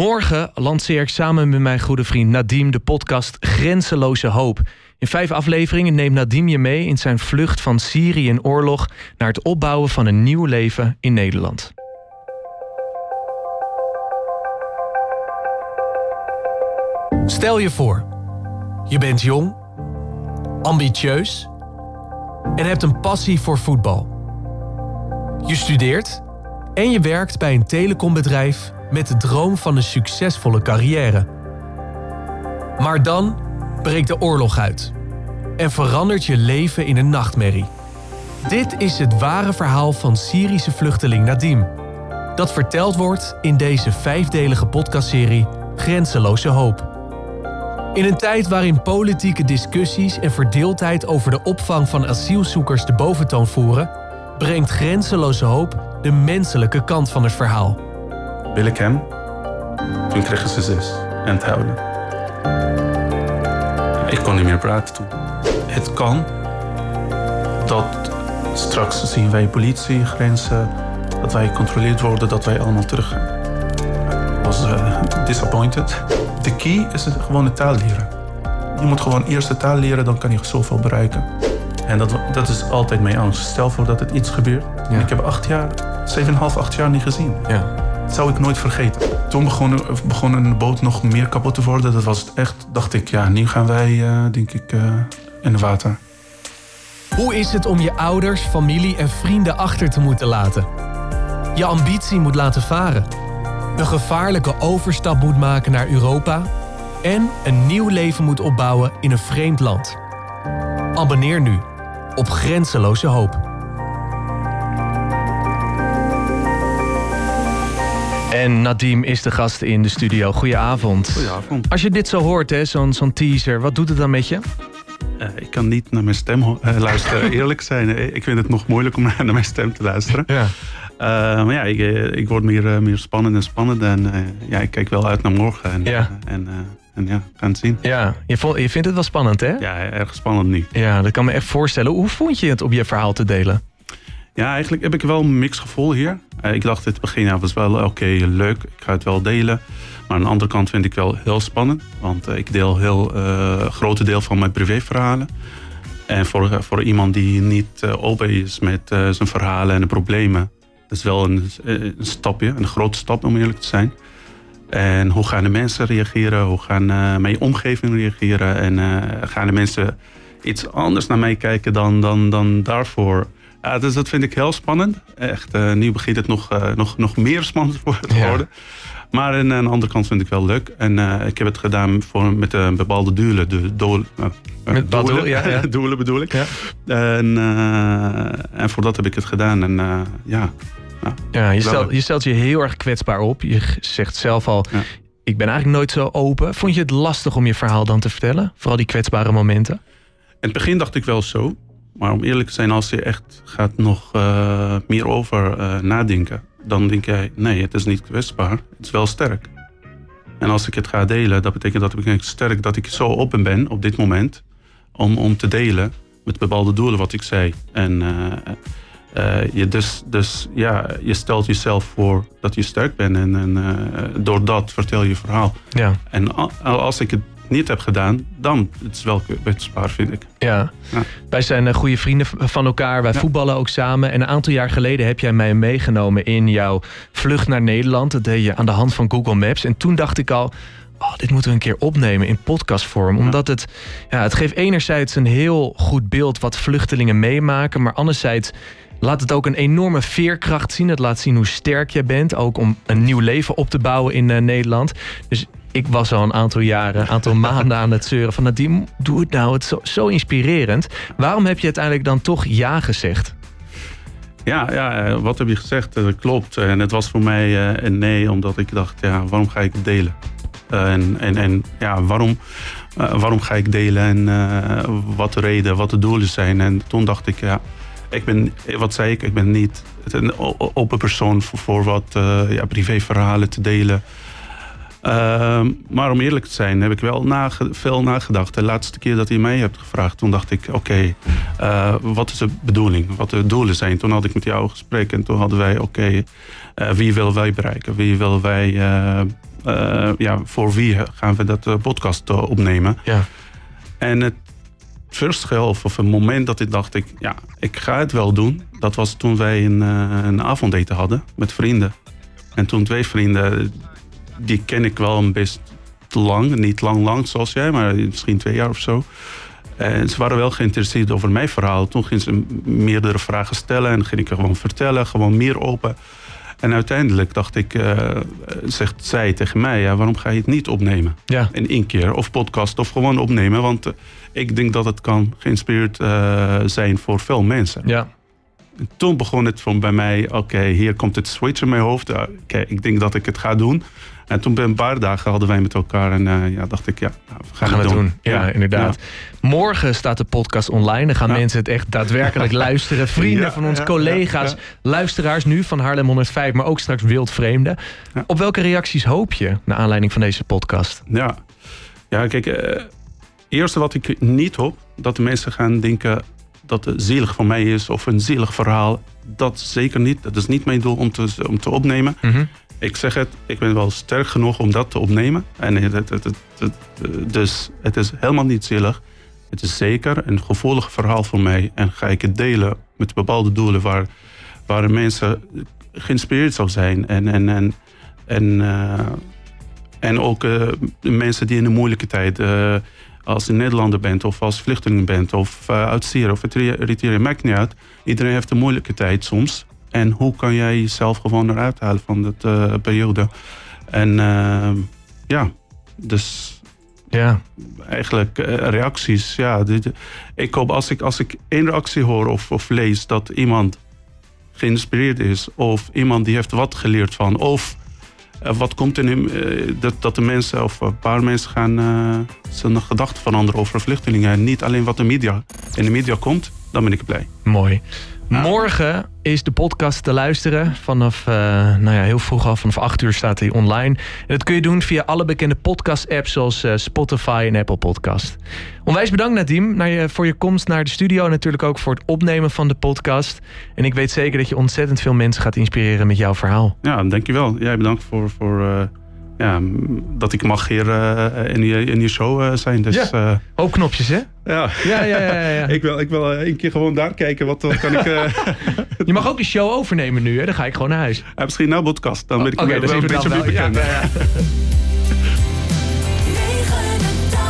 Morgen lanceer ik samen met mijn goede vriend Nadim de podcast Grenzeloze Hoop. In vijf afleveringen neemt Nadim je mee in zijn vlucht van Syrië en oorlog naar het opbouwen van een nieuw leven in Nederland. Stel je voor, je bent jong, ambitieus en hebt een passie voor voetbal. Je studeert en je werkt bij een telecombedrijf met de droom van een succesvolle carrière. Maar dan breekt de oorlog uit en verandert je leven in een nachtmerrie. Dit is het ware verhaal van Syrische vluchteling Nadim, dat verteld wordt in deze vijfdelige podcastserie Grenzeloze Hoop. In een tijd waarin politieke discussies en verdeeldheid over de opvang van asielzoekers de boventoon voeren, brengt Grenzeloze Hoop de menselijke kant van het verhaal. Wil ik hem? Toen kregen ze zes en het huilen. Ik kon niet meer praten toen. Het kan dat straks zien wij politiegrenzen, dat wij gecontroleerd worden, dat wij allemaal terug. Ik was uh, disappointed. De key is het gewoon de taal leren. Je moet gewoon eerst de taal leren, dan kan je zoveel bereiken. En dat, dat is altijd mijn angst. Stel voor dat het iets gebeurt. Ja. Ik heb acht jaar, zeven en half, acht jaar niet gezien. Ja. Dat zou ik nooit vergeten. Toen begon, begon de boot nog meer kapot te worden. Dat was het echt. Dacht ik, ja, nu gaan wij, eh, denk ik, eh, in het water. Hoe is het om je ouders, familie en vrienden achter te moeten laten? Je ambitie moet laten varen. Een gevaarlijke overstap moet maken naar Europa. En een nieuw leven moet opbouwen in een vreemd land. Abonneer nu op Grenzeloze Hoop. En Nadim is de gast in de studio. Goedenavond. Goedenavond. Als je dit zo hoort, hè, zo'n zo'n teaser, wat doet het dan met je? Eh, ik kan niet naar mijn stem eh, luisteren, eerlijk zijn. Eh, Ik vind het nog moeilijk om naar mijn stem te luisteren. Ja. Maar ja, ik, ik word meer, meer spannend en spannend. En ja, ik kijk wel uit naar morgen. En Ja. en, en ja, gaan het zien. Ja, je, vond, je vindt het wel spannend, hè? Ja, erg spannend nu. Ja, dat kan me echt voorstellen. Hoe vond je het om je verhaal te delen? Ja, eigenlijk heb ik wel een mix gevoel hier. Eh, ik dacht in het begin, ja, was wel oké, leuk. Ik ga het wel delen. Maar aan de andere kant vind ik wel heel spannend. Want eh, ik deel heel eh grote deel van mijn privéverhalen. En voor, voor iemand die niet eh, open is met eh, zijn verhalen en de problemen. Dat is wel een, eh, een stapje, een grote stap om eerlijk te zijn. En hoe gaan de mensen reageren? Hoe gaan eh, mijn omgeving reageren? En eh, gaan de mensen iets anders naar mij kijken dan, dan, dan daarvoor? Ja, dus dat vind ik heel spannend. Echt, eh, nu begint het nog, eh, nog, nog meer spannend voor te Ja. worden. Maar aan de andere kant vind ik wel leuk. En eh, ik heb het gedaan voor, met een bepaalde doelen. De doel, Met doelen, doel? Ja, ja. doelen bedoel ik. Ja. En, en voor dat heb ik het gedaan. En ja, nou, Ja, je stelt, je stelt je heel erg kwetsbaar op. Je zegt zelf al, ik ben eigenlijk nooit zo open. Vond je het lastig om je verhaal dan te vertellen? Vooral die kwetsbare momenten? In het begin dacht ik wel zo. Maar om eerlijk te zijn, als je echt gaat nog eh, meer over eh, nadenken, dan denk jij, nee, het is niet kwetsbaar, het is wel sterk. En als ik het ga delen, dat betekent dat ik sterk dat ik zo open ben op dit moment om, om te delen met bepaalde doelen wat ik zei. En eh, je, dus, dus ja, je stelt jezelf voor dat je sterk bent en, en door dat vertel je verhaal. Ja, En als ik het niet heb gedaan, dan het is wel kwetsbaar, vind ik. ja. Ja. Wij zijn eh, goede vrienden van elkaar. Wij Ja. voetballen ook samen. En een aantal jaar geleden heb jij mij meegenomen in jouw vlucht naar Nederland. Dat deed je aan de hand van Google Maps. En toen dacht ik al, oh, dit moeten we een keer opnemen in podcastvorm. Omdat het, ja, het geeft enerzijds een heel goed beeld wat vluchtelingen meemaken. Maar anderzijds laat het ook een enorme veerkracht zien. Het laat zien hoe sterk jij bent. Ook om een nieuw leven op te bouwen in eh, Nederland. Dus ik was al een aantal jaren, een aantal maanden aan het zeuren van Nadim, doe het nou. Het zo, zo inspirerend. Waarom heb je uiteindelijk dan toch ja gezegd? Ja, ja eh, wat heb je gezegd? Eh, Dat klopt. En het was voor mij eh, een nee, omdat ik dacht, ja, waarom ga ik het delen? Eh, en, en, en ja, waarom, eh, waarom ga ik delen en eh, wat de reden, wat de doelen zijn? En toen dacht ik, ja, ik ben, wat zei ik, ik ben niet een open persoon voor, wat eh, ja, privéverhalen te delen. Ehm, maar om eerlijk te zijn heb ik wel nage- veel nagedacht. De laatste keer dat hij mij hebt gevraagd, toen dacht ik, oké, eh, wat is de bedoeling? Wat de doelen zijn? Toen had ik met jou gesprek en toen hadden wij, oké, eh, wie willen wij bereiken? Wie willen wij, eh, ja, voor wie gaan we dat podcast opnemen? Ja. En het verschil of, of een moment dat ik dacht, ik, ja, ik ga het wel doen. Dat was toen wij een, een avondeten hadden met vrienden. En toen twee vrienden, die ken ik wel een best lang. Niet lang lang zoals jij, maar misschien twee jaar of zo. En ze waren wel geïnteresseerd over mijn verhaal. Toen gingen ze meerdere vragen stellen en ging ik gewoon vertellen, gewoon meer open. En uiteindelijk dacht ik, eh, zegt zij tegen mij, ja, waarom ga je het niet opnemen? Ja. In één keer, of podcast, of gewoon opnemen. Want eh, ik denk dat het kan geïnspireerd eh, zijn voor veel mensen. Ja. En toen begon het van bij mij, oké, hier komt het switch in mijn hoofd. Uh, Oké, ik denk dat ik het ga doen. En toen bij een paar dagen hadden wij met elkaar en eh, ja, dacht ik, ja, nou, we gaan, Gaan we doen. doen. Ja, inderdaad. Morgen staat de podcast online. Dan gaan Ja. mensen het echt daadwerkelijk luisteren. Vrienden van ons, collega's, luisteraars nu van Haarlem 105, maar ook straks wildvreemden. Op welke reacties hoop je naar aanleiding van deze podcast? Ja, ja kijk, eh eerste wat ik niet hoop, dat de mensen gaan denken dat het zielig voor mij is of een zielig verhaal. Dat zeker niet. Dat is niet mijn doel om te, om te opnemen. Mhm. Ik zeg het, ik ben wel sterk genoeg om dat te opnemen. En het, het, het, het- dus het is helemaal niet zielig. Het is zeker een gevoelig verhaal voor mij. En ga ik het delen met bepaalde doelen waar, waar mensen geïnspireerd zou zijn. En, en, en, en, eh, en ook eh, mensen die in een moeilijke tijd, eh, als je Nederlander bent of als vluchteling bent of eh, uit Syrië of Eritrea, maakt niet uit. Iedereen heeft een moeilijke tijd soms. En hoe kan jij jezelf gewoon eruit halen van dat eh, periode? En eh, ja, dus Ja, eigenlijk eh, reacties. Ja, dit- ik hoop als ik, als ik één reactie hoor of, of lees dat iemand geïnspireerd is, of iemand die heeft wat geleerd van, of eh, wat komt in hem, dat, dat de mensen of een paar mensen gaan eh, zijn gedachten veranderen over vluchtelingen. En niet alleen wat de media, in de media komt, dan ben ik blij. mooi. Ja. Morgen is de podcast te luisteren. Vanaf eh, nou ja, heel vroeg al, vanaf 8 uur staat hij online. En dat kun je doen via alle bekende podcast-apps zoals eh, Spotify en Apple Podcast. Onwijs bedankt Nadim naar je, voor je komst naar de studio. En natuurlijk ook voor het opnemen van de podcast. En ik weet zeker dat je ontzettend veel mensen gaat inspireren met jouw verhaal. Ja, dankjewel. Jij bedankt voor, voor eh, ja, dat ik mag hier eh, in, je, in je show eh, zijn. Dus Ja. Hoop knopjes, hè? ja. Ja, ja, ja. ja, ja. ik wil, ik wil een keer gewoon daar kijken. Wat, wat kan ik... Je mag ook de show overnemen nu, hè? Dan ga ik gewoon naar huis. Misschien nou podcast. Dan ben ik wel zien een beetje bekend. Ja, ja, ja.